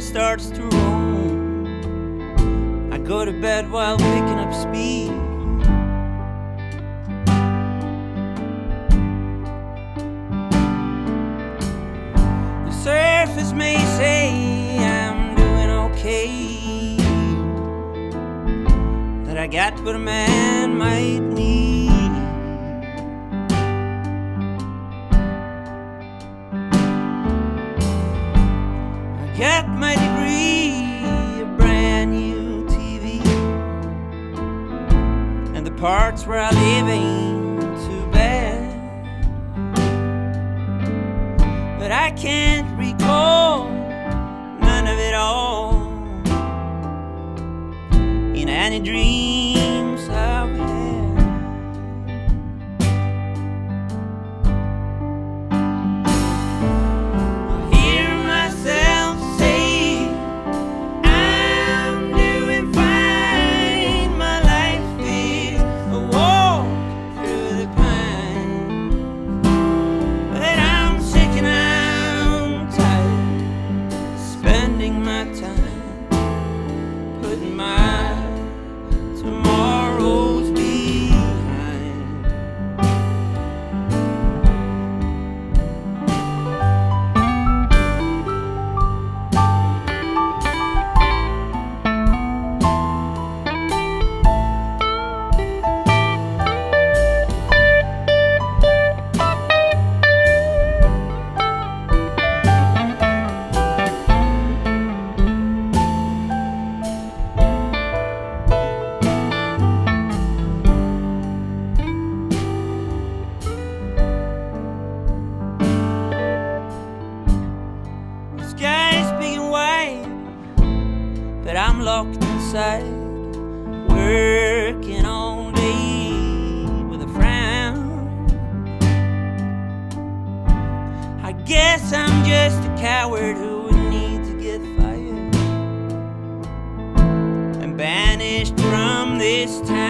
starts to roam. I go to bed while picking up speed. The surface may say I'm doing okay. That I got what a man might need. Parts where I live ain't too bad. But I can't recall none of it all in any dreams but I'm locked inside, working all day with a frown. I guess I'm just a coward who would need to get fired and banished from this town.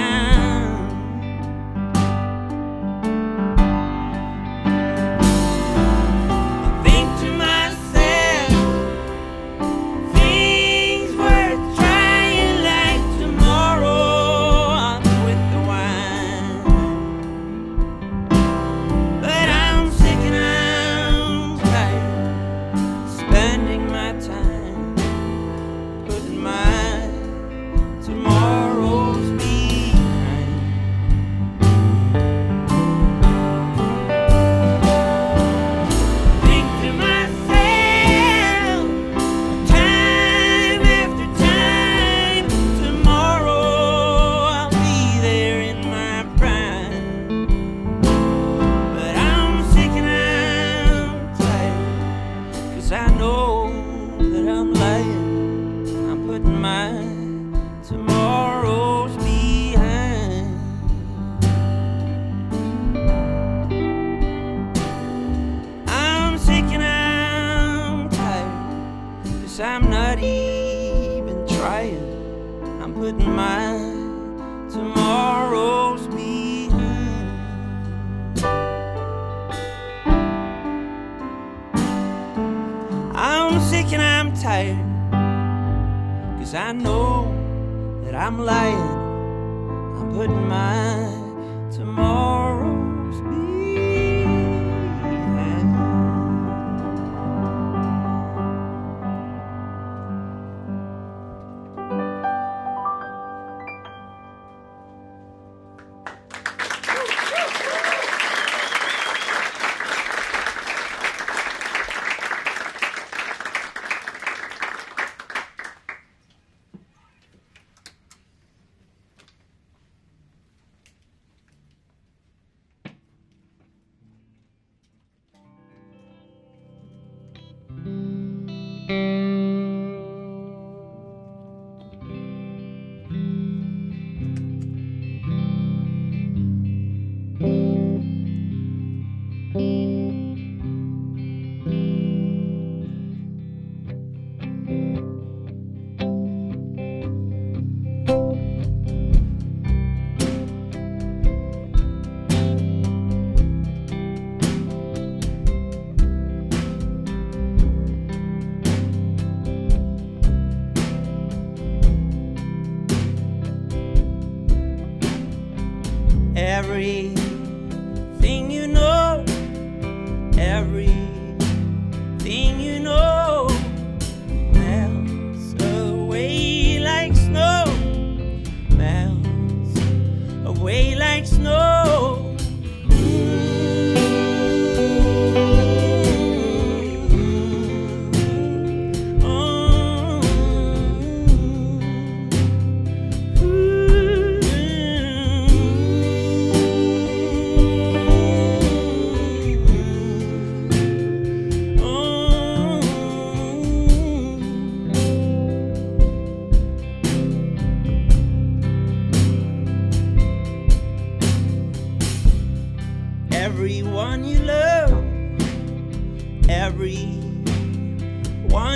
Away like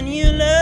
you love,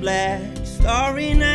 Black starry nights,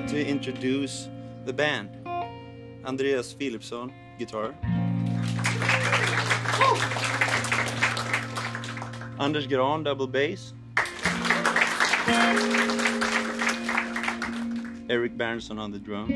like to introduce the band. Andreas Philipsson, guitar. Anders Gran, double bass. Eric Bernson on the drums.